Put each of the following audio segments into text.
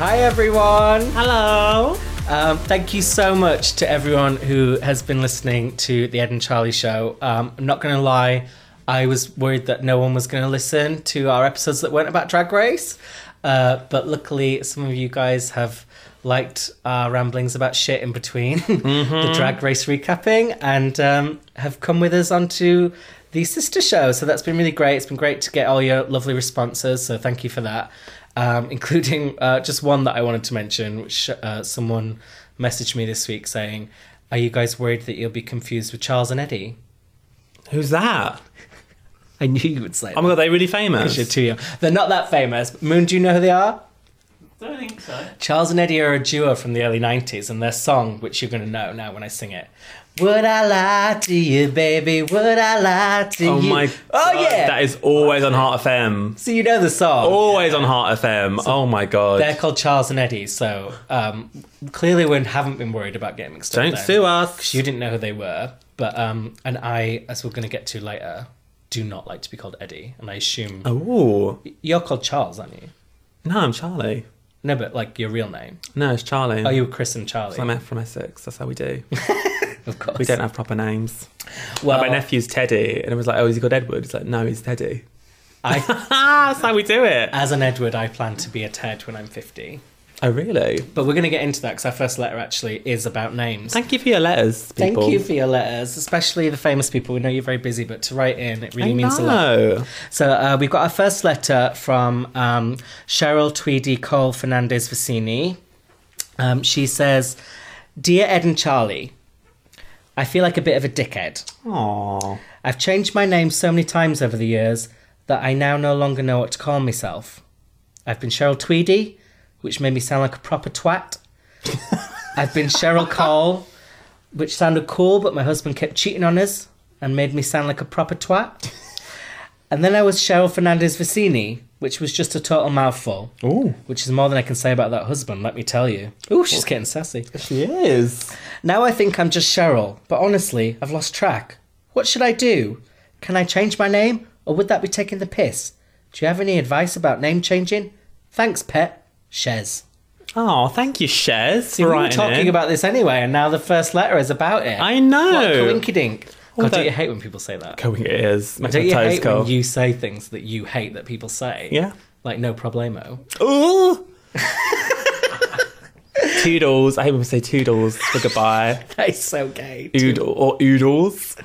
Hi, everyone. Hello. Um, thank you so much to everyone who has been listening to the Ed and Charlie show. Um, I'm not going to lie, I was worried that no one was going to listen to our episodes that weren't about Drag Race. Uh, but luckily, some of you guys have liked our ramblings about shit in between the Drag Race recapping and um, have come with us onto the sister show. So that's been really great. It's been great to get all your lovely responses. So thank you for that. Um, including uh, just one that I wanted to mention, which uh, someone messaged me this week saying, Are you guys worried that you'll be confused with Charles and Eddie? Who's that? I knew you would say Oh my god, they're really famous. You're too young. They're not that famous. Moon, do you know who they are? don't think so. Charles and Eddie are a duo from the early 90s, and their song, which you're going to know now when I sing it, Would I lie to you, baby? Would I lie to Oh you? Oh my Oh, God, yeah. That is always on Heart FM. so you know the song. Always on Heart FM. oh my god. They're called Charles and Eddie, so um, clearly we haven't been worried about getting mixed up. Don't sue us. You didn't know who they were, but um, and I, as we're going to get to later, do not like to be called Eddie, and I assume Oh you're called Charles, aren't you? no, I'm Charlie. No, but like your real name. No, it's Charlie. Oh, you were Chris and Charlie. I'm F from Essex. That's how we do. of course. We don't have proper names. Well, my nephew's Teddy, and it was like, "Oh, is he called Edward?" It's like, "No, he's Teddy." I, That's how we do it. as an Edward, I plan to be a Ted when I'm 50. Oh, really? But we're going to get into that because our first letter actually is about names. Thank you for your letters, people. Thank you for your letters, especially the famous people. We know you're very busy, but to write in, it really I means a lot. So uh, we've got our first letter from um, Cheryl Tweedy Cole Fernandez Versini. Um, she says, "Dear Ed and Charlie, I feel like a bit of a dickhead. Aww. I've changed my name so many times over the years that I now no longer know what to call myself. I've been Cheryl Tweedy, which made me sound like a proper twat. I've been Cheryl Cole, which sounded cool, but my husband kept cheating on us and made me sound like a proper twat. And then I was Cheryl Fernandez Versini, which was just a total mouthful, Ooh. which is more than I can say about that husband, let me tell you. Ooh, she's getting sassy. She is. Now I think I'm just Cheryl, but honestly, I've lost track. What should I do? Can I change my name, or would that be taking the piss? Do you have any advice about name changing? Thanks, pet. Shez. Oh, thank you, Shez. We were talking in. about this anyway, and now the first letter is about it. I know. What a coinkydink. God, don't you hate when people say that? Going it is. Makes Don't you hate curl. when you say things that you hate that people say? Yeah. Like, no problemo. Ooh. toodles. I hate when we say toodles for goodbye. That is so gay. Oodle or oodles.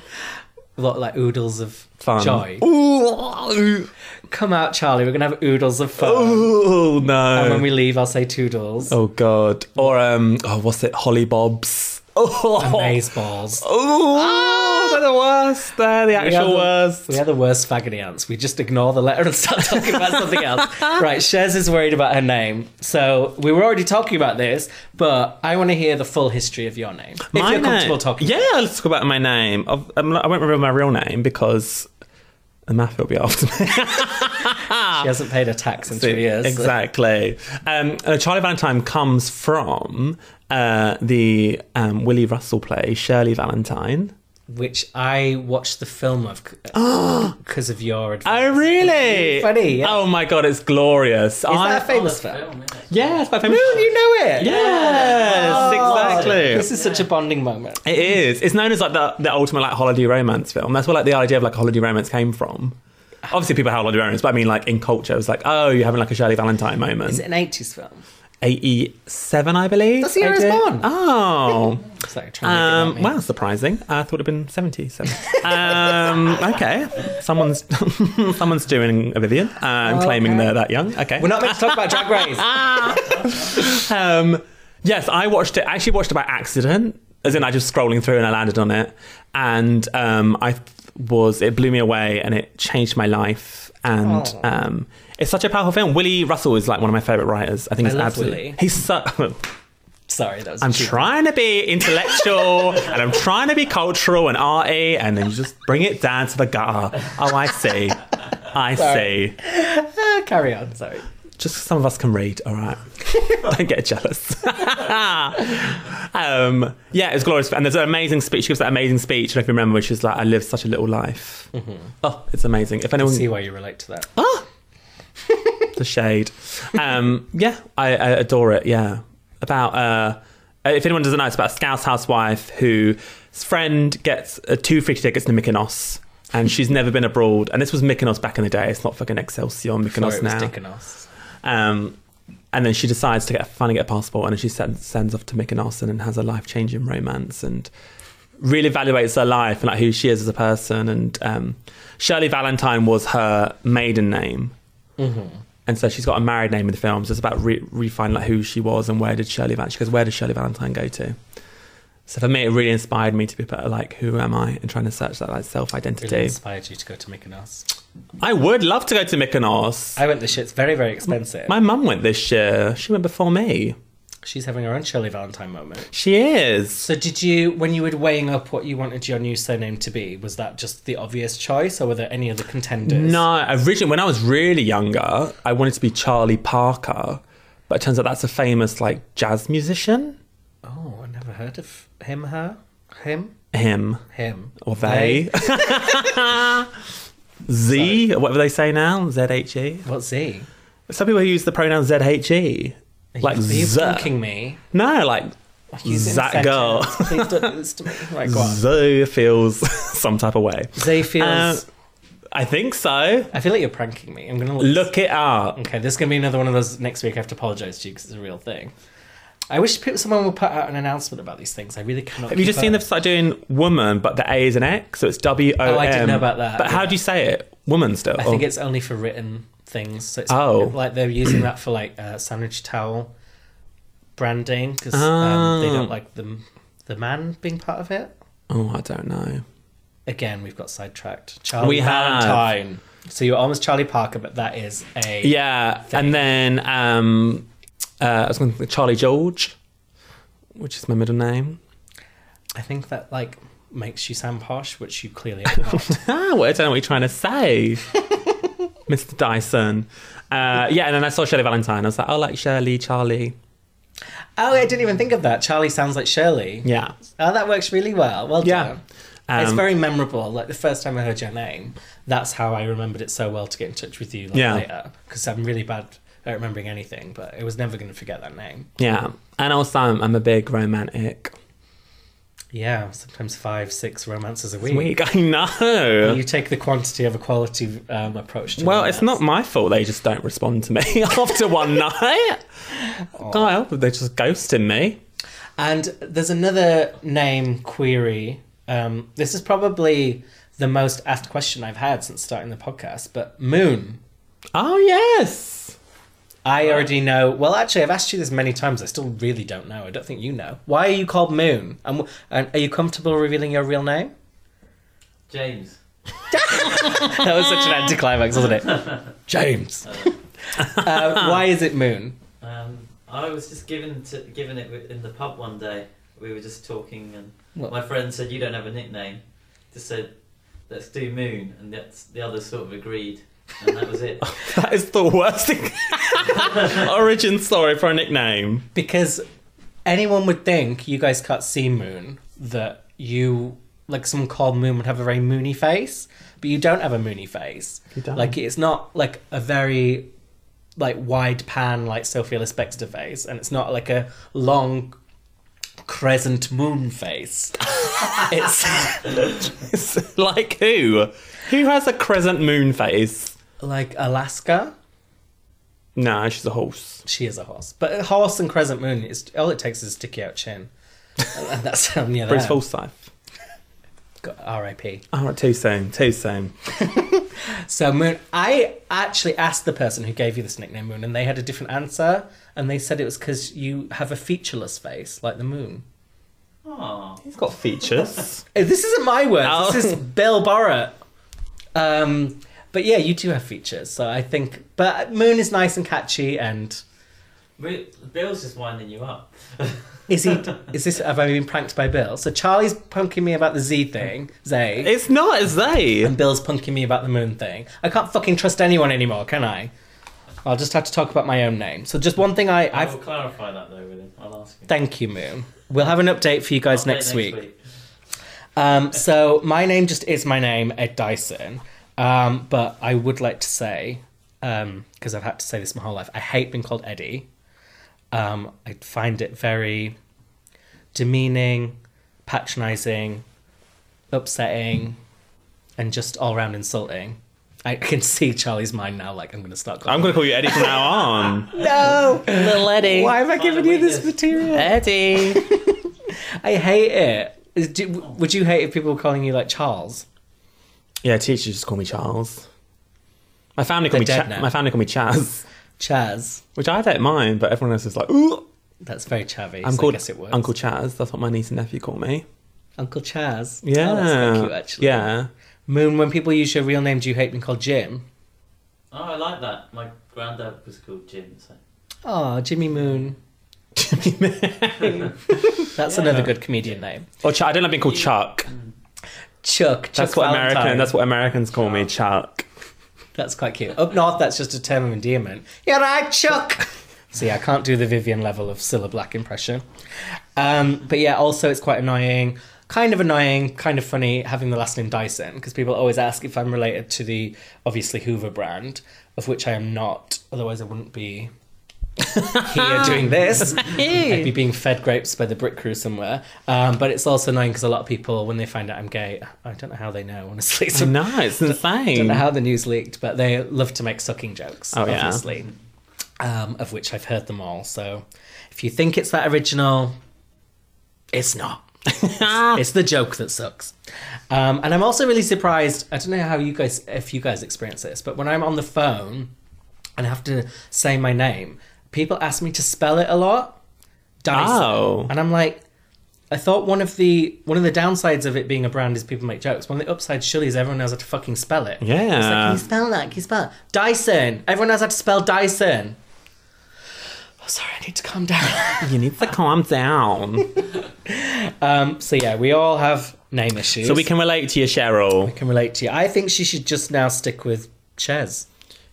A lot like oodles of Fun. joy. Ooh. Come out, Charlie. We're going to have oodles of fun. Ooh, no. And when we leave, I'll say toodles. Oh god. Or um oh what's it? Holly Bobs. Oh, Maze balls. oh they're the worst. They're the actual are the- worst. We are the worst faggoty ants. We just ignore the letter and start talking about something else. Right, Shez is worried about her name. So we were already talking about this, but I want to hear the full history of your name. If My you're comfortable name- talking. Yeah, let's talk about my name. I've- not- I won't reveal my real name because the mafia will be after me. She hasn't paid her tax in three years. Exactly. Um, Charlie Valentine comes from uh, the um, Willie Russell play Shirley Valentine. Which I watched the film of because of your advice. Oh, really? Funny, yeah. Oh my god, it's glorious. Is that a famous film? Yeah, it's my famous. Moon, you know it? Yes, Oh, exactly. This is such a bonding moment. It is. It's known as like the, the ultimate like holiday romance film. That's where like the idea of like a holiday romance came from. Obviously, people have holiday romance, but I mean, like in culture, it was like, oh, you're having like a Shirley Valentine moment. Is it an 80s film? 87, I believe. That's the year I was born. Oh. It's like trying Um, make it about me. well, surprising. I thought it'd been 77. um, okay. Someone's someone's doing a Vivienne uh, and claiming Okay. they're that young. Okay. We're not meant to talk about Drag Race. Um, yes, I watched it. I actually watched it by accident, as in I just scrolling through and I landed on it, and um, I was it blew me away and it changed my life. And Oh. um, it's such a powerful film. Willie Russell is like one of my favorite writers. I think I he's absolutely. Willie. He's so. Sorry, that was. I'm trying to be intellectual and I'm trying to be cultural and arty, and then you just bring it down to the gutter. Oh, I see. I Sorry. see. Ah, carry on. Sorry. Just some of us can read, all right? Don't get jealous. um, yeah, it's glorious. And there's an amazing speech. She gives that amazing speech, I if you remember, which is like, I live such a little life. Oh, it's amazing. If anyone. See why you relate to that. Ah! The shade. Um, yeah, I, I adore it. Yeah, about uh, if anyone doesn't know, it's about a Scouse housewife whose friend gets uh, two free tickets to Mykonos. And she's never been abroad. And this was Mykonos back in the day. It's not fucking Excelsior Or Mykonos now. Um, and then she decides to get finally get a passport, and then she sends, sends off to Mykonos and then has a life changing romance and really evaluates her life and like who she is as a person. And um, Shirley Valentine was her maiden name, Mm-hmm. and so she's got a married name in the film. So it's about re- refining like who she was and where did Shirley Valentine. She goes, where did Shirley Valentine go to? So for me, it really inspired me to be better like who am I and trying to search that like self Really identity. inspired you to go to Mykonos. I would love to go to Mykonos. I went this year. It's very, very expensive. My mum went this year. She went before me. She's having her own Shirley Valentine moment. She is. So, did you, when you were weighing up what you wanted your new surname to be, was that just the obvious choice, or were there any other contenders? No, originally when I was really younger, I wanted to be Charlie Parker, but it turns out that's a famous like jazz musician. Oh, I never heard of him, her, him, Him him, or they. Z, or whatever they say now, Z H E. What's Z? Some people use the pronoun Z H E, Are like you, are you me? No, like Use it in a that girl. Please don't do this to me. Right, go on. Z feels some type of way. Zay feels. Uh, I think so. I feel like you're pranking me. I'm gonna look. Look it up. Okay, this is gonna be another one of those next week. I have to apologize to you because it's a real thing. I wish people, someone would put out an announcement about these things. I really cannot. Have you just seen up. them start doing woman, but the A is an X, so it's W O M. Oh, I didn't know about that, But how do you say it? Woman still. I think it's only for written things. So it's Oh. like they're using that for like uh, sandwich towel branding because um, they Oh. don't like the the man being part of it. Oh, I don't know. Again, we've got sidetracked. Charlie We have. Valentine. So you're almost Charlie Parker, but that is a Yeah, Thing. and then um, uh, I was going to Charlie George, which is my middle name. I think that like makes you sound posh, which you clearly are not. Ah, I don't know what you're we trying to say, Mr. Dyson. Uh, yeah, and then I saw Shirley Valentine. I was like, oh, like Shirley, Charlie. oh, I didn't even think of that. Charlie sounds like Shirley. Yeah, Oh, that works really well. Well Yeah. done. it's Um, very memorable. Like the first time I heard your name, that's how I remembered it so well to get in touch with you like, Yeah. later. Because I'm really bad at remembering anything, but I was never going to forget that name. yeah. And also, I'm, I'm a big romantic. Yeah, sometimes five, six romances a week. Week, I know. You take the quantity of a quality um, approach to Well, it's not my fault they just don't respond to me after one night. God help they're just ghosting me. And there's another name query. Um, this is probably the most asked question I've had since starting the podcast, but Moon. Oh, yes. I already know. Well, actually, I've asked you this many times. I still really don't know. I don't think you know. Why are you called Moon? And, w- and are you comfortable revealing your real name? James. That was such an anticlimax, wasn't it? James. uh, why is it Moon? Um, I was just given to, given it in the pub one day. We were just talking, and What? my friend said, "You don't have a nickname." Just said, "Let's do Moon," and that's, the others sort of agreed, and that was it. That is the worst thing. origin story for a nickname. Because anyone would think you guys can't see Moon that you like someone called Moon would have a very moony face, but you don't have a moony face. You don't. Like it's not like a very like wide pan like Sophia Lispector face, and it's not like a long crescent moon face. it's It's like who? Who has a crescent moon face? Like Alaska. Nah, she's a horse. She is a horse, but a horse and crescent moon is all it takes is a sticky out chin, and that's um, yeah. Bruce there. Forsyth. Got R.I.P. Oh, too soon. Too soon. So Moon, I actually asked the person who gave you this nickname Moon, and they had a different answer, and they said it was because you have a featureless face like the moon. Oh, He's got features. This isn't my words. Oh. This is Bill Borrett. Um, but yeah, you do have features, so I think. But Moon is nice and catchy, and Bill's just winding you up. is he? is this? Have I been pranked by Bill? So Charlie's punking me about the Z thing, Zay, it's not, is they? and Bill's punking me about the Moon thing. I can't fucking trust anyone anymore, can I? I'll just have to talk about my own name. So just one thing I, I I've will clarify that though with him. I'll ask him. Thank you, Moon. We'll have an update for you guys Update next, week. Um, so my name just is my name, Ed Dyson. Um, but I would like to say, because I've had to say this my whole life. I hate being called Eddie. Um, I find it very demeaning, patronizing, upsetting, and just all round insulting. I can see Charlie's mind now. Like I'm going to start. Calling I'm going to call you Eddie from now on. no, Little Eddie. why have I given you this weakness. material? Eddie. I hate it. Is- do- would you hate if people were calling you like Charles? Yeah, teachers just call me Charles. My family call They're me dead Cha- now. my family call me Chaz, Chaz. which I don't mind, but everyone else is like, ooh. That's very chavvy. I'm so called I guess it works. Uncle Chaz. That's what my niece and nephew call me. Uncle Chaz. Yeah. Oh, that's quite cute, actually. Yeah. Moon, when people use your real name, do you hate being called Jim? Oh, I like that. My granddad was called Jim. So. Oh, Jimmy Moon. Jimmy Moon. That's Yeah. another good comedian name. Or Ch- I don't like being called Chuck. Mm. Chuck. Chuck That's what Valentine. American. That's what Americans call me, Chuck. That's quite cute. Up north, that's just a term of endearment. You're right, Chuck. See, I can't do the Vivienne level of Cilla Black impression. Um, but yeah, also it's quite annoying. Kind of annoying, kind of funny having the last name Dyson because people always ask if I'm related to the obviously Hoover brand, of which I am not. Otherwise, I wouldn't be here doing this. I'd be being fed grapes by the brick crew somewhere. Um, but it's also annoying because a lot of people, when they find out I'm gay, I don't know how they know, honestly. I So know it's don't know how the news leaked, but they love to make sucking jokes, Oh, yeah. obviously. Um, of which I've heard them all. So if you think it's that original, it's not. it's the joke that sucks. Um, and I'm also really surprised. I don't know how you guys, if you guys experience this, but when I'm on the phone and I have to say my name, people ask me to spell it a lot. Dyson. Oh. And I'm like, I thought one of the one of the downsides of it being a brand is people make jokes. One of the upsides surely is everyone knows how to fucking spell it. Yeah. It's like, can you spell that? Can you spell it? Dyson. Everyone knows how to spell Dyson. Oh, sorry, I need to calm down. You need to calm down. um, so yeah, we all have name issues. so we can relate to you, Cheryl. We can relate to you. I think she should just now stick with Chez.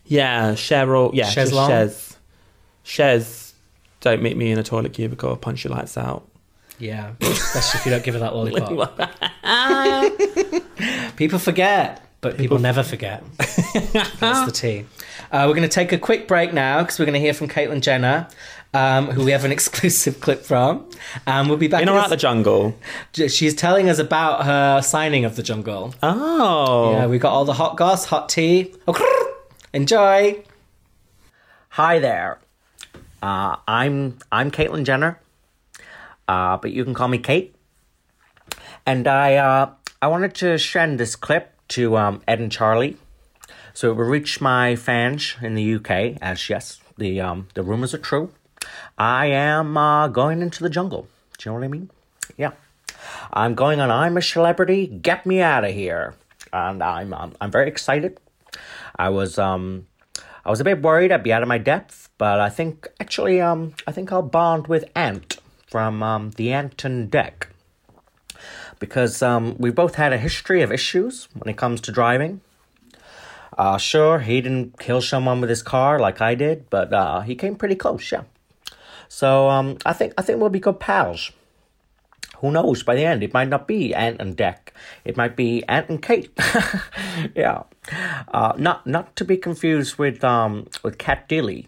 Yeah, Cheryl. Yeah, Chez just Long? Chez. Chez. Don't meet me in a toilet cubicle. I'll punch your lights out. Yeah, especially if you don't give her that lollipop. people forget, but people, never forget. That's the tea. Uh, we're going to take a quick break now because we're going to hear from Caitlyn Jenner, um, who we have an exclusive clip from. And we'll be back. In in or out the jungle? She's telling us about her signing of the jungle. Oh. Yeah, we got all the hot goss, hot tea. Oh, Enjoy. Hi there. Uh, I'm I'm Caitlyn Jenner, uh, but you can call me Kate. And I uh, I wanted to send this clip to um, Ed and Charlie, so it will reach my fans in the UK. As yes, the um, the rumors are true. I am uh, going into the jungle. Do you know what I mean? Yeah, I'm going on. I'm a celebrity. Get me out of here. And I'm um, I'm very excited. I was um I was a bit worried I'd be out of my depth, but I think actually um I think I'll bond with Ant from um the Ant and Dec. Because um we've both had a history of issues when it comes to driving. Uh sure he didn't kill someone with his car like I did, but uh he came pretty close, yeah. So um I think I think we'll be good pals. Who knows? By the end, it might not be Ant and Dec. It might be Ant and Kate. yeah, uh, not not to be confused with um with Cat Deeley.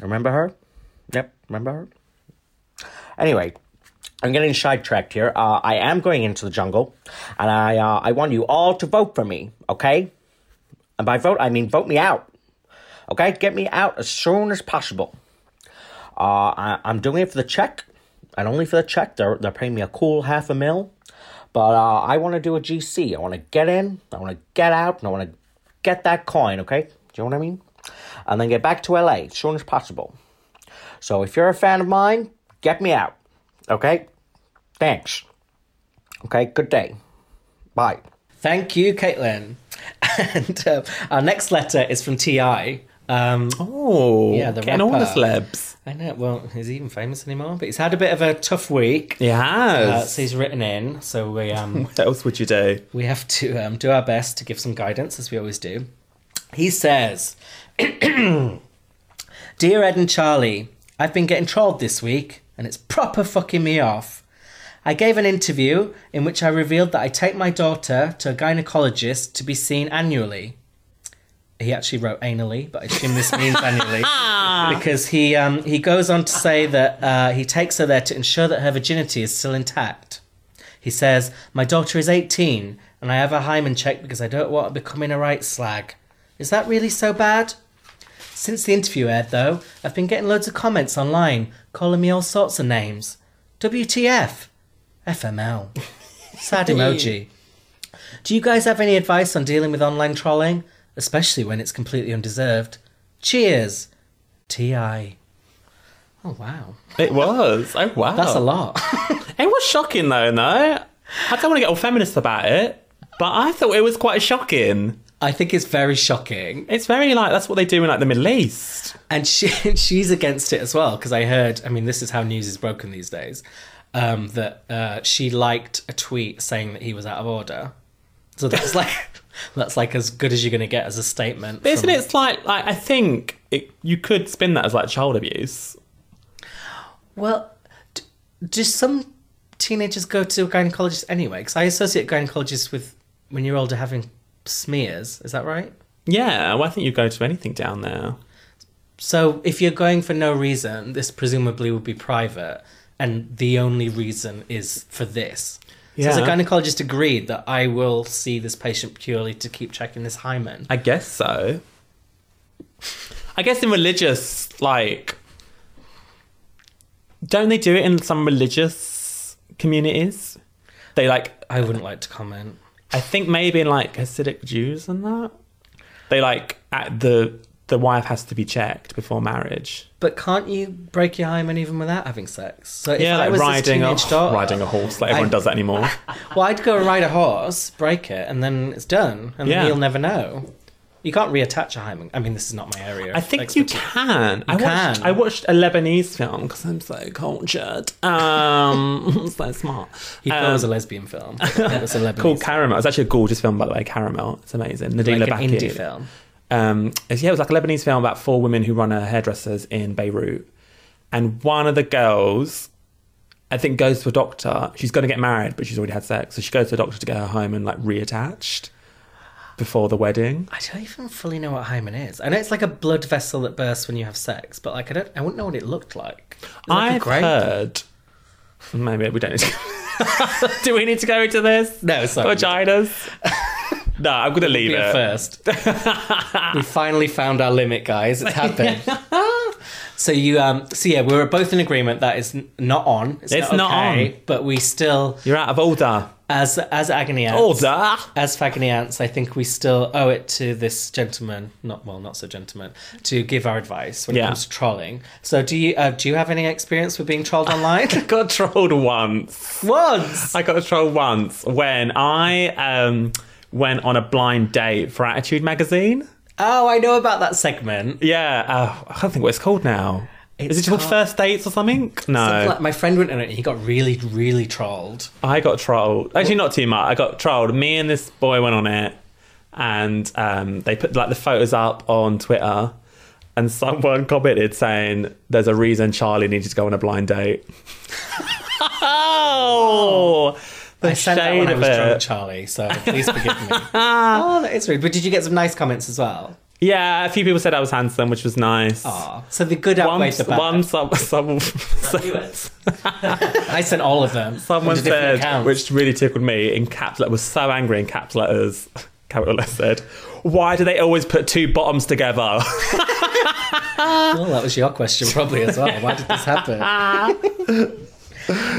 Remember her? Yep, remember her. Anyway, I'm getting sidetracked here. Uh, I am going into the jungle, and I uh, I want you all to vote for me. Okay, and by vote I mean vote me out. Okay, get me out as soon as possible. Uh, I, I'm doing it for the check, and only for the check. They're they're paying me a cool half a mil, but uh, I want to do a GC. I want to get in, I want to get out, and I want to get that coin. Okay, do you know what I mean? And then get back to LA as soon as possible. So if you're a fan of mine, get me out. Okay, thanks. Okay, good day. Bye. Thank you, Caitlyn. And uh, our next letter is from Ti. Um, Oh. Yeah, the getting all the rapper. celebs. I know. Well, is he even famous anymore? But he's had a bit of a tough week. He Uh, has. so he's written in. So we um, what else would you do? we have to um, do our best to give some guidance, as we always do. He says, "Dear Ed and Charlie, I've been getting trolled this week, and it's proper fucking me off. I gave an interview in which I revealed that I take my daughter to a gynecologist to be seen annually. He actually wrote anally, but I assume this means annually because he um, he goes on to say that uh, he takes her there to ensure that her virginity is still intact. He says, "My daughter is 18, and I have a hymen check because I don't want to become a right slag. Is that really so bad?" Since the interview aired, though, I've been getting loads of comments online calling me all sorts of names. WTF? FML. Sad emoji. Do you guys have any advice on dealing with online trolling? Especially when it's completely undeserved. Cheers! T.I. Oh, wow. It was. Oh wow. That's a lot. It was shocking though, no? I don't want to get all feminist about it, but I thought it was quite shocking. I think it's very shocking. It's very like that's what they do in like the Middle East. And she, she's against it as well, because I heard, I mean, this is how news is broken these days, um, that uh, she liked a tweet saying that he was out of order. So that's like. That's like as good as you're going to get as a statement. But isn't from- it it's like like I think it, you could spin that as like child abuse. Well, d- do some teenagers go to a gynecologist anyway? Because I associate gynecologists with when you're older having smears. Is that right? Yeah, well, I think you go to anything down there. So if you're going for no reason, this presumably would be private, and the only reason is for this. So has a gynecologist agreed that I will see this patient purely to keep checking this hymen? I guess so. I guess in religious, like, don't they do it in some religious communities? They like, I wouldn't like to comment. I think maybe in like Hasidic Jews and that, they like at the the wife has to be checked before marriage. But can't you break your hymen even without having sex? So if yeah, I like was riding a daughter, riding a horse. Like everyone I- does that anymore. Well, I'd go and ride a horse, break it, and then it's done, and Yeah. you'll never know. You can't reattach a hymen. I mean, this is not my area. I think you expertise. can. I watched, can. I watched a Lebanese film because I'm so cultured. Um, so smart. He thought it was a Um, lesbian film. it was a Lebanese called Caramel. It's actually a gorgeous film, by the way. Caramel. It's amazing. Nadine like an Labaki. indie film. Um, it's- yeah, it was like a Lebanese film about four women who run a hairdressers in Beirut, and one of the girls, I think, goes to a doctor. She's going to get married, but she's already had sex, so she goes to a doctor to get her hymen like reattached before the wedding. I don't even fully know what hymen is. I know it's like a blood vessel that bursts when you have sex, but like I don't, I wouldn't know what it looked like. It like I've grape? heard. Maybe we don't need to. Do we need to go into this? No, sorry. Vaginas. no, I'm gonna leave it. first. we finally found our limit, guys. It's happened. so you, um, so yeah, we were both in agreement that it's n- not on. It's, It's not, on. But we still, You're out of order. as as agony ants, Order. as fagony ants, I think we still owe it to this gentleman, not well, not so gentleman, to give our advice when it Yeah. comes to trolling. So, do you uh, do you have any experience with being trolled online? I got trolled once. Once. I got trolled once when I um, went on a blind date for Attitude magazine. Oh, I know about that segment. Yeah, uh, I can't think what it's called now. It's Is it called First Dates or something? No, Something like- my friend went on it. and He got really, really trolled. I got trolled. Actually, not too much. I got trolled. Me and this boy went on it, and um, they put like the photos up on Twitter, and someone commented saying, "There's a reason Charlie needed to go on a blind date." oh, the I sent that when I of was drunk, it. Charlie. So please forgive me. oh, that is rude. But did you get some nice comments as well? Yeah, a few people said I was handsome, which was nice. Aw. So the good outweighed the bad. one, some, some, US. I sent all of them. someone said, accounts. which really tickled me, in caps letters, was so angry in caps letters. Capital letters said, "Why do they always put two bottoms together?" Well, that was your question probably as well. Why did this happen?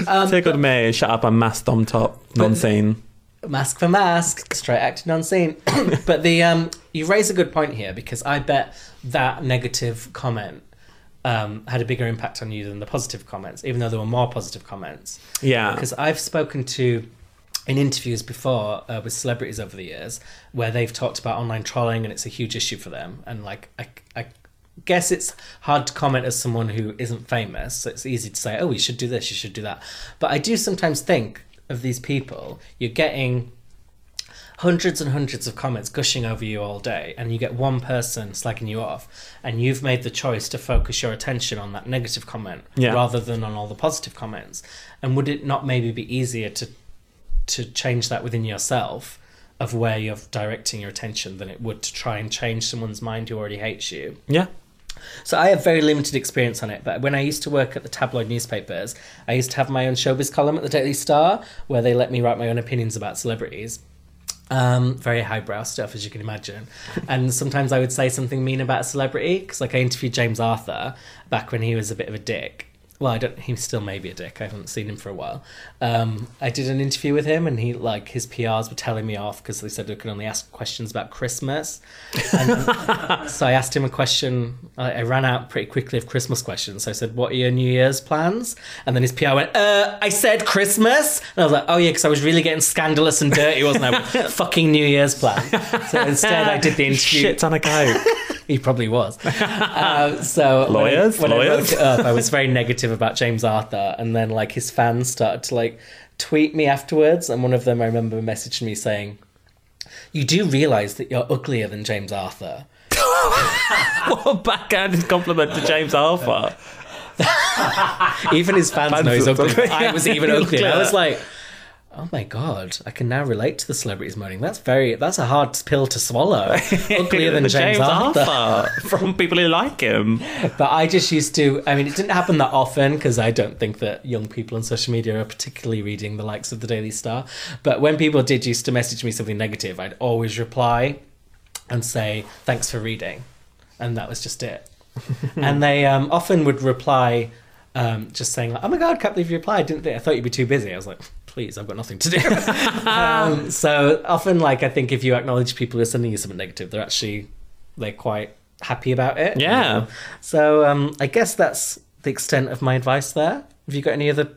Um, tickled me. And shut up, I'm masked on top, non-scene. mask for mask, straight acting on scene. but the um, you raise a good point here because I bet that negative comment um, had a bigger impact on you than the positive comments, even though there were more positive comments. Yeah, Because I've spoken to in interviews before uh, with celebrities over the years where they've talked about online trolling and it's a huge issue for them. And like, I, I guess it's hard to comment as someone who isn't famous. So it's easy to say, oh, you should do this, you should do that. But I do sometimes think of these people, you're getting hundreds and hundreds of comments gushing over you all day and you get one person slagging you off and you've made the choice to focus your attention on that negative comment Yeah. rather than on all the positive comments and would it not maybe be easier to to change that within yourself of where you're directing your attention than it would to try and change someone's mind who already hates you. Yeah. So I have very limited experience on it, but when I used to work at the tabloid newspapers, I used to have my own showbiz column at the Daily Star where they let me write my own opinions about celebrities. Um, very highbrow stuff, as you can imagine. And sometimes I would say something mean about a celebrity because, like, I interviewed James Arthur back when he was a bit of a dick. Well, I don't. He still may be a dick. I haven't seen him for a while. Um, I did an interview with him, and he like his PRs were telling me off because they said I could only ask questions about Christmas. And so I asked him a question. I, I ran out pretty quickly of Christmas questions. So I said, "What are your New Year's plans?" And then his PR went, "Uh, I said Christmas." And I was like, "Oh yeah," because I was really getting scandalous and dirty, wasn't I? Fucking New Year's plan. So instead, I did the interview. Shit ton of coke. He probably was. Uh, so Lawyers? when, I, when I Lawyers? wrote it up, I was very negative about James Arthur, and then like his fans started to like tweet me afterwards, and one of them I remember messaged me saying, "You do realise that you're uglier than James Arthur." what a backhanded compliment to James Arthur. Even his fans Fans know he's ugly. I was even uglier. I was like. Oh my god! I can now relate to the celebrities moaning. That's very. That's a hard pill to swallow. Uglier than James, Arthur. from people who like him. But I just used to. I mean, it didn't happen that often because I don't think that young people on social media are particularly reading the likes of the Daily Star. But when people did used to message me something negative, I'd always reply and say, "Thanks for reading," and that was just it. and they um, often would reply, um, just saying, like, "Oh my god, can't believe you replied! Didn't think, I thought you'd be too busy." I was like. Please, I've got nothing to do. um, so often, like I think, if you acknowledge people who are sending you something negative, they're actually they're quite happy about it. Yeah. So um, I guess that's the extent of my advice there. Have you got any other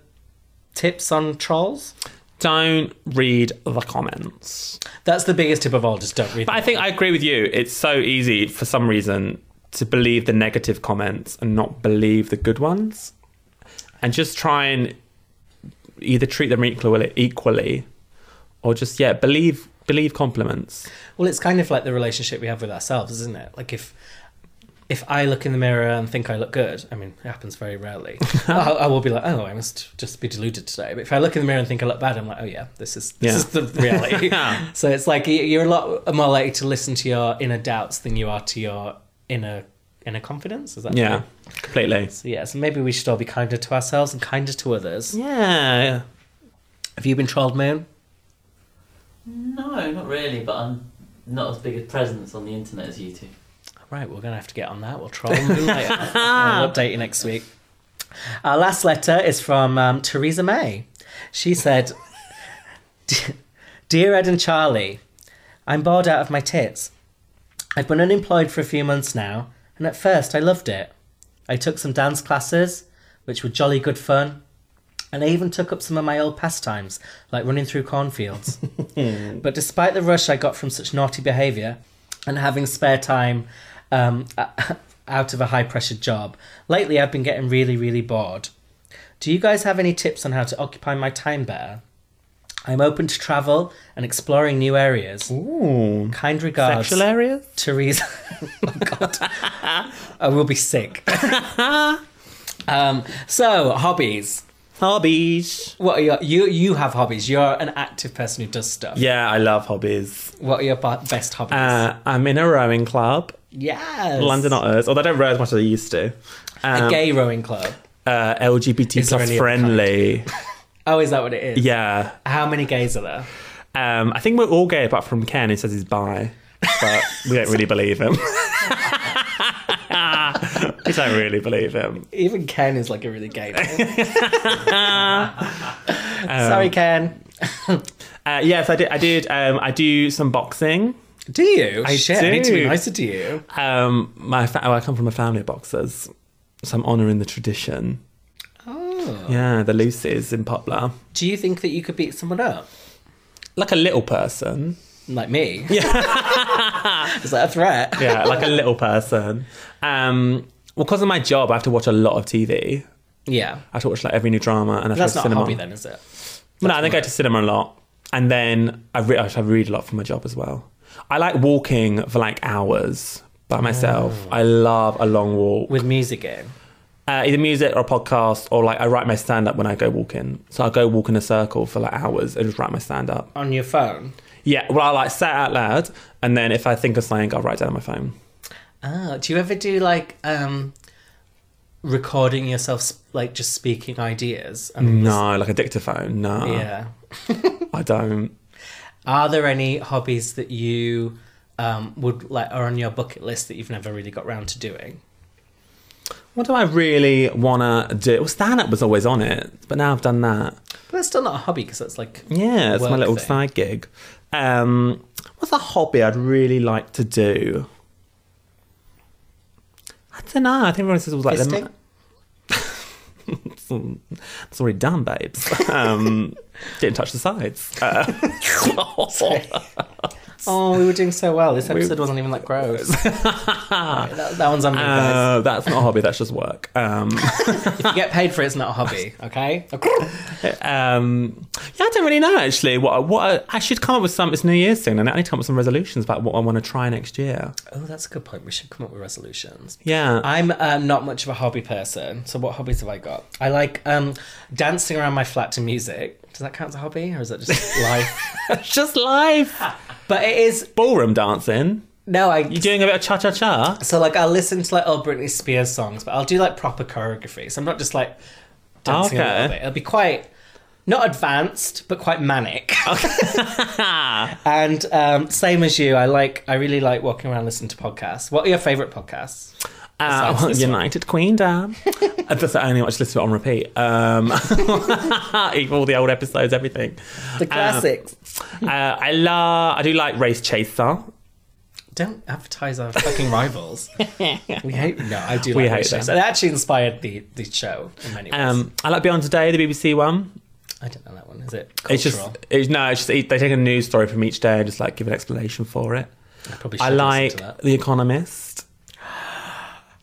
tips on trolls? Don't read the comments. That's the biggest tip of all. Just don't read. But I think I agree with you. It's so easy for some reason to believe the negative comments and not believe the good ones. And just try and either treat them equally equally or just yeah, believe believe compliments. Well, it's kind of like the relationship we have with ourselves, isn't it? Like if if I look in the mirror and think I look good, I mean, it happens very rarely. I, I will be like, oh, I must just be deluded today. But if I look in the mirror and think I look bad, I'm like, oh yeah, this is this Yeah. is the reality. Yeah. So it's like you- you're a lot more likely to listen to your inner doubts than you are to your inner inner confidence. Is that Yeah, true? completely. So yeah, so maybe we should all be kinder to ourselves and kinder to others. Yeah. Have you been trolled, Moon? No, not really, but I'm not as big a presence on the internet as you two. Right, we're gonna have to get on that. We'll troll Moon later. I'll update you next week. Our last letter is from um, Theresa May. She said, "Dear Ed and Charlie, I'm bored out of my tits. I've been unemployed for a few months now, and at first I loved it. I took some dance classes, which were jolly good fun, and I even took up some of my old pastimes, like running through cornfields. but despite the rush I got from such naughty behaviour, and having spare time um, out of a high pressured job, lately I've been getting really, really bored. Do you guys have any tips on how to occupy my time better? I'm open to travel and exploring new areas. Ooh. Kind regards, Sexual areas? Theresa. oh God, I will be sick. um, so hobbies. Hobbies. What are your you? You have hobbies. You're an active person who does stuff. Yeah, I love hobbies. What are your ba- best hobbies? Uh, I'm in a rowing club, yes. London Otters, although I don't row as much as I used to. A Um, gay rowing club. uh, LGBT Is plus any other friendly. Oh, is that what it is? Yeah. How many gays are there? Um, I think we're all gay apart from Ken, who says he's bi, but we don't really believe him. we don't really believe him. Even Ken is like a really gay. Um, Sorry, Ken. Uh, yes, I did. I did. Um, I do some boxing. Do you? I Shit, I need to be nicer to you. Um, my fa- oh, I come from a family of boxers, so I'm honouring the tradition. Oh. Yeah, the Lucy's in Poplar, Do you think that you could beat someone up? like a little person. Like me? Yeah. is that a threat? Yeah, like a little person. Um, well, because of my job, I have to watch a lot of TV. Yeah. I have to watch like every new drama, and I That's go not to a cinema. hobby then, is it? no, I then go to cinema a lot, and then I, re- I read a lot for my job as well. I like walking for like hours by myself. I love a long walk. With music in. Uh, either music or a podcast, or like I write my stand up when I go walking. So I go walk in a circle for like hours and just write my stand up. On your phone. Yeah, well, I like say it out loud, and then if I think of something, I'll write it down on my phone. Ah, do you ever do like um recording yourself s- like just speaking ideas? And No, like a dictaphone. No, Yeah. I don't. Are there any hobbies that you um would like are on your bucket list that you've never really got round to doing? What do I really want to do? Well, stand up was always on it, but now I've done that. But it's still not a hobby because it's like Yeah, it's my little thing. side gig. Um, what's a hobby I'd really like to do? I don't know. I think everyone says it was like fisting. the, it's already done, babes. Um, didn't touch the sides. Uh, Oh, we were doing so well. This episode wasn't even that gross. Right, that, that one's on me, uh, that's not a hobby. That's just work. Um, If you get paid for it, it's not a hobby. Okay. um, yeah, I don't really know actually. What what I should come up with some. It's New Year's soon, and I need to come up with some resolutions about what I want to try next year. Oh, that's a good point. We should come up with resolutions. Yeah, I'm um, not much of a hobby person. So what hobbies have I got? I like um, dancing around my flat to music. Does that count as a hobby, or is that just life? it's just life. But it is Ballroom dancing. no. I You're doing a bit of cha cha cha? so like I'll listen to like old Britney Spears songs, but I'll do like proper choreography. So I'm not just like dancing a little bit. It'll be quite not advanced, but quite manic. and um, same as you, I like. I really like walking around listening to podcasts. What are your favorite podcasts? Uh, Besides this one. United Queendom. That's the only one I just listen to it on repeat. Um, all the old episodes, everything. The classics. Uh, I love. I do like Race Chaser. Don't advertise our fucking rivals. we hate. No, I do. We like hate Race them. It actually inspired the the show in many ways. Um, I like Beyond Today, the BBC one. I don't know that one. Is it? It's Cultural? just, it's, no, it's just they take a news story from each day and just like give an explanation for it. I probably I should like listen to that. The Economist.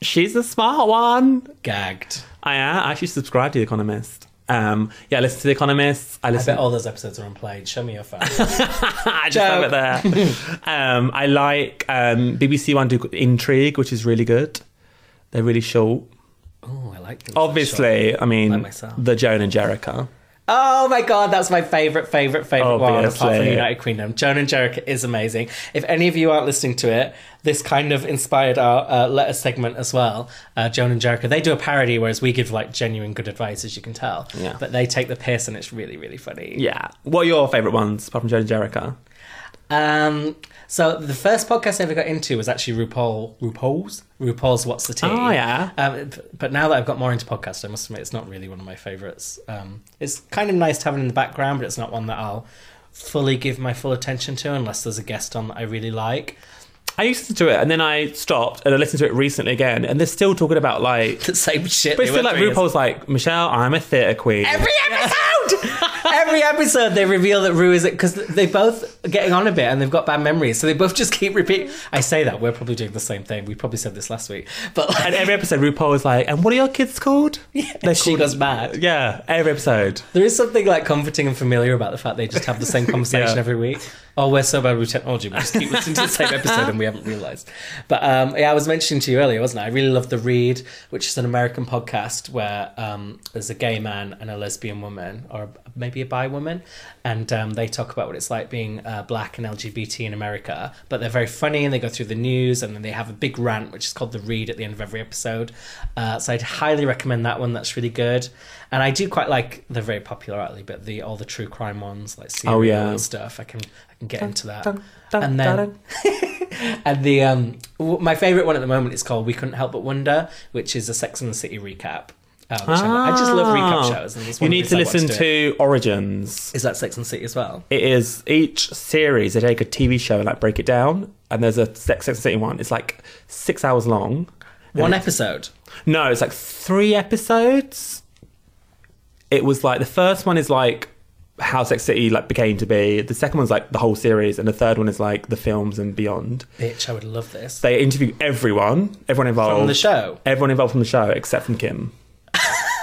She's a smart one. Gagged. I am. I actually subscribe to The Economist. Um, yeah, I listen to The Economist. I I listen. bet all those episodes are unplayed. Show me your phone. I just have it there. um, I like um, BBC One do Intrigue, which is really good. They're really short. oh, I like them. Obviously, I mean Like the Joan and Jericho. Oh my god, that's my favourite, favourite, favourite one apart from United Queendom. Joan and Jericho is amazing. If any of you aren't listening to it, this kind of inspired our uh, letter segment as well. Uh, Joan and Jericho, they do a parody, whereas we give like genuine good advice, as you can tell. Yeah. But they take the piss and it's really, really funny. Yeah. What are your favourite ones apart from Joan and Jericho? Um, so the first podcast I ever got into was actually RuPaul, RuPaul's, RuPaul's What's the Tea? Oh, yeah. Um, but now that I've got more into podcasts, I must admit it's not really one of my favorites. Um, it's kind of nice to have it in the background, but it's not one that I'll fully give my full attention to unless there's a guest on that I really like. I used to listen to it and then I stopped and I listened to it recently again and they're still talking about like. The same shit. But it's they still like RuPaul's like Michelle, I'm a theatre queen. Every episode, every episode, they reveal that Ru is it because they both are getting on a bit and they've got bad memories, so they both just keep repeating. I say that we're probably doing the same thing. We probably said this last week, but like, and every episode, RuPaul is like, and what are your kids called? Yeah, they're she goes mad. Yeah, every episode. There is something like comforting and familiar about the fact they just have the same conversation Yeah. every week. Oh, we're so bad with technology. We just keep listening to the same episode and we haven't realised. But um, yeah, I was mentioning to you earlier, wasn't I? I really love The Read, which is an American podcast where um, there's a gay man and a lesbian woman, or maybe a bi woman, and um, they talk about what it's like being uh, black and LGBT in America. But they're very funny and they go through the news and then they have a big rant, which is called The Read at the end of every episode. Uh, so I'd highly recommend that one. That's really good. And I do quite like they're very popular actually, but the all the true crime ones like serial Oh, yeah. and stuff. I can I can get into that. Dun, dun, and then and the um w- my favorite one at the moment is called We Couldn't Help But Wonder, which is a Sex and the City recap. Which I, just love recap Ah. shows. And You need to listen it. to Origins. Is that Sex and City as well? It is each series they take a TV show and like break it down, and there's a Sex Sex and City one. It's like six hours long. One episode. No, it's like three episodes. It was like the first one is like how Sex City like became to be. The second one's like the whole series, and the third one is like the films and beyond. Bitch, I would love this. They interview everyone, everyone involved From the show. everyone involved from the show except from Kim.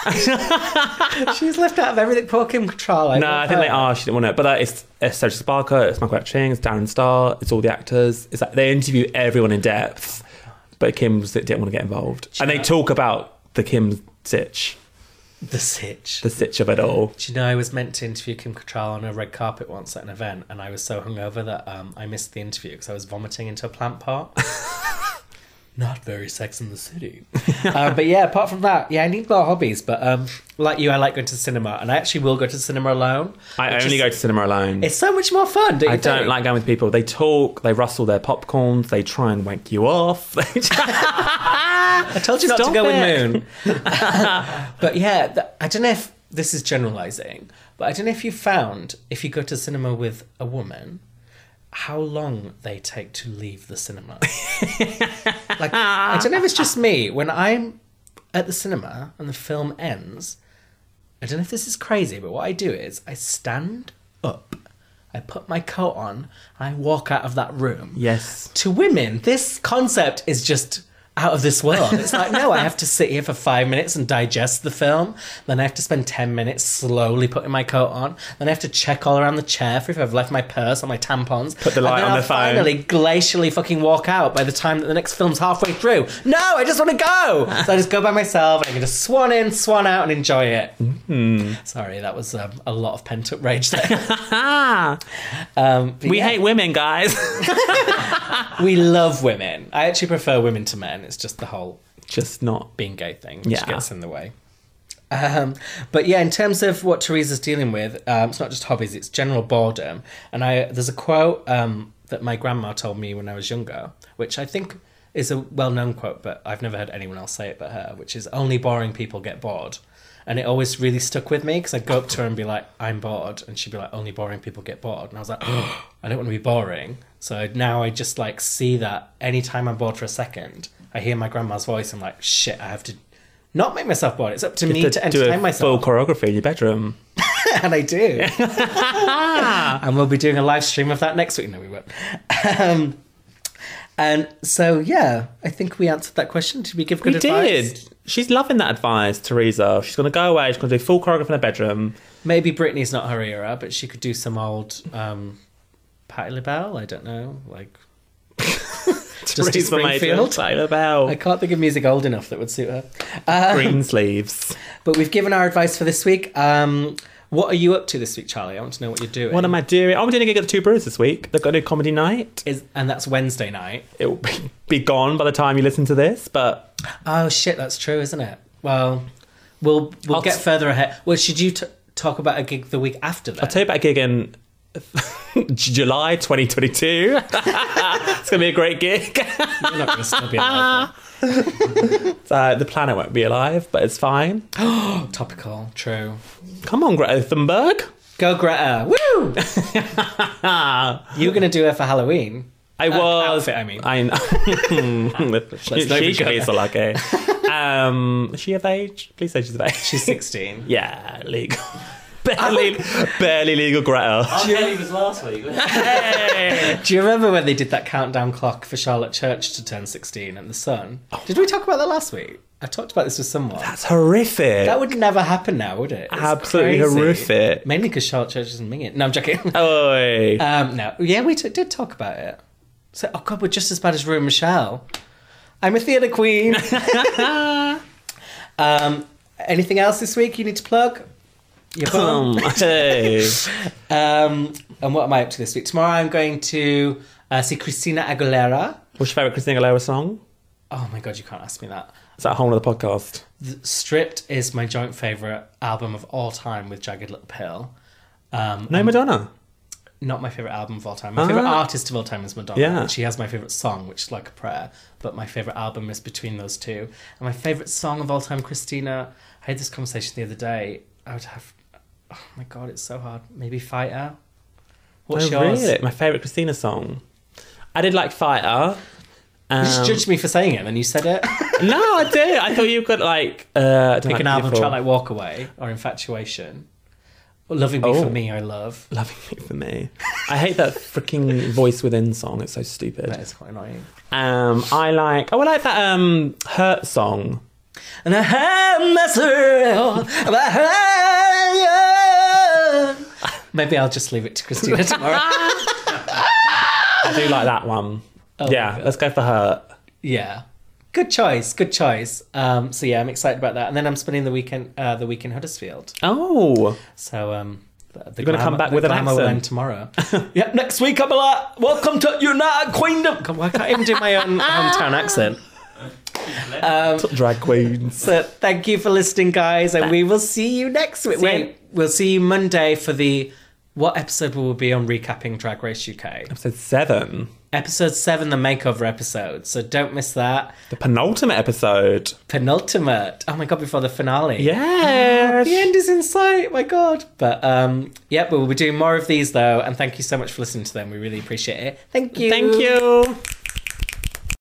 She's left out of everything. Poor Kim Cattrall. No, I think her. they are. She didn't want it, but uh, it's, it's Sarah Jessica Parker, it's Michael Ching, it's Darren Star, it's all the actors. It's like they interview everyone in depth, but Kim didn't want to get involved, and they talk about the Kim stitch. The sitch. the sitch of it all. Do you know I was meant to interview Kim Cattrall on a red carpet once at an event, and I was so hungover that um, I missed the interview because I was vomiting into a plant pot. Not very Sex in the City. uh, but yeah, apart from that, yeah, I need more hobbies. But um, like you, I like going to the cinema, and I actually will go to the cinema alone. I only is- go to cinema alone. It's so much more fun. Don't you I don't like going with people. They talk, they rustle their popcorns, they try and wank you off. I told you not to go it. with Moon. but yeah, th- I don't know if this is generalizing, but I don't know if you found if you go to cinema with a woman, how long they take to leave the cinema. like I don't know if it's just me when I'm at the cinema and the film ends. I don't know if this is crazy, but what I do is I stand up, I put my coat on, and I walk out of that room yes. to women, this concept is just out of this world. It's like, no, I have to sit here for five minutes and digest the film. Then I have to spend 10 minutes slowly putting my coat on. Then I have to check all around the chair for if I've left my purse or my tampons. Put the light and then on I'll the phone. finally glacially fucking walk out by the time that the next film's halfway through. No, I just want to go. so I just go by myself and I can just swan in, swan out and enjoy it. Mm-hmm. Sorry, that was um, a lot of pent up rage there. Um, we yeah. hate women, guys. We love women. I actually prefer women to men. It's just the whole Just not. being gay thing which Yeah. gets in the way. Um, but yeah, in terms of what Theresa's dealing with, um, it's not just hobbies; it's general boredom. And I there's a quote um, that my grandma told me when I was younger, which I think is a well-known quote, but I've never heard anyone else say it but her, which is "Only boring people get bored." And it always really stuck with me because I'd go up to her and be like, "I'm bored," and she'd be like, "Only boring people get bored." And I was like, oh, "I don't want to be boring." So now I just like see that anytime I'm bored for a second, I hear my grandma's voice. I'm like, "Shit, I have to." Not make myself bored. It's up to me to to do a myself, full choreography in your bedroom. and I do. and we'll be doing a live stream of that next week. No, we won't. Um, and so, yeah, I think we answered that question. Did we give good we advice? did. She's loving that advice, Theresa. She's going to go away. She's going to do full choreography in her bedroom. Maybe Britney's not her era, but she could do some old um, Patti LaBelle. I don't know, like just to Theresa Maiden, Springfield. Taylor Bell, I can't think of music old enough that would suit her. Um, green sleeves. but we've given our advice for this week. Um, what are you up to this week, Charlie? I want to know what you're doing. What am I doing? I'm doing a gig at the Two Brews this week. They've got a new comedy night. Is and that's Wednesday night. It will be- be gone by the time you listen to this, but Oh shit, that's true, isn't it? Well, we'll we'll I'll get t- feur ahead. Well, should you t- talk about a gig the week after that? I'll tell you about a gig in July 2022. it's going to be a great gig. You're not going to still be alive. Uh, the planet won't be alive, but it's fine. Topical, true. Come on, Greta Thunberg. Go Greta! Woo! You're going to do it for Halloween. I Uh, was. outfit, I mean. I know. she, she should be so lucky. Um, is she of age? Please say she's of age. She's 16. yeah, legal. Barely, barely legal Greta. Oh, Kelly was last week. Hey. Do you remember when they did that countdown clock for Charlotte Church to turn 16 and the Sun? Did we talk about that last week? I talked about this with someone. That's horrific. That would never happen now, would it? It's Absolutely crazy. horrific. Mainly because Charlotte Church isn't minging. It. No, I'm joking. Oi. Um, no, yeah, we t- did talk about it. So, oh god, we're just as bad as Ru and Michelle. I'm a theatre queen. um, anything else this week you need to plug? Your bum? Um, hey. Um, and what am I up to this week? Tomorrow I'm going to uh, see Christina Aguilera. What's your favourite Christina Aguilera song? Oh my god, you can't ask me that. Is that a whole other podcast? The Stripped is my joint favourite album of all time with Jagged Little Pill. Um, No Madonna. not my favorite album of all time. My favorite Ah. artist of all time is Madonna. Yeah. and she has my favorite song, which is like a prayer. But my favorite album is between those two. And my favorite song of all time, Christina. I had this conversation the other day. I would have. Oh my god, it's so hard. Maybe Fighter. What's oh, yours? really? My favourite Christina song. I did like Fighter. Um, You just judged me for saying it, and then you said it. no, I did. I thought you could like uh, Pick like an album track like Walk Away or Infatuation. Or Loving Me Oh. for Me, I love. Loving me for me. I hate that freaking voice within song. It's so stupid. That is quite annoying. Um, I like. Oh, I like that um hurt song. And I myself. Maybe I'll just leave it to Christina tomorrow. I do like that one. Oh, yeah, let's go for her. yeah. Good choice, good choice. Um, so yeah, I'm excited about that. And then I'm spending the weekend, uh, the week in Huddersfield. Oh, So um, the, the You're gonna come back with an glamour accent. end tomorrow. yep, next week I'm like, welcome to United Queendom. God, why can't I even do my own hometown accent? Drag queens. So thank you for listening, guys, and we will see you next week. See Wait, you. we'll see you Monday for the what episode will we be on recapping Drag Race UK? Episode seven, Episode seven, the makeover episode. So don't miss that. the penultimate episode. Penultimate. Oh my god, before the finale. Yes. The end is in sight, my god. But um yep, we'll be doing more of these though, and thank you so much for listening to them. We really appreciate it. Thank you. Thank you.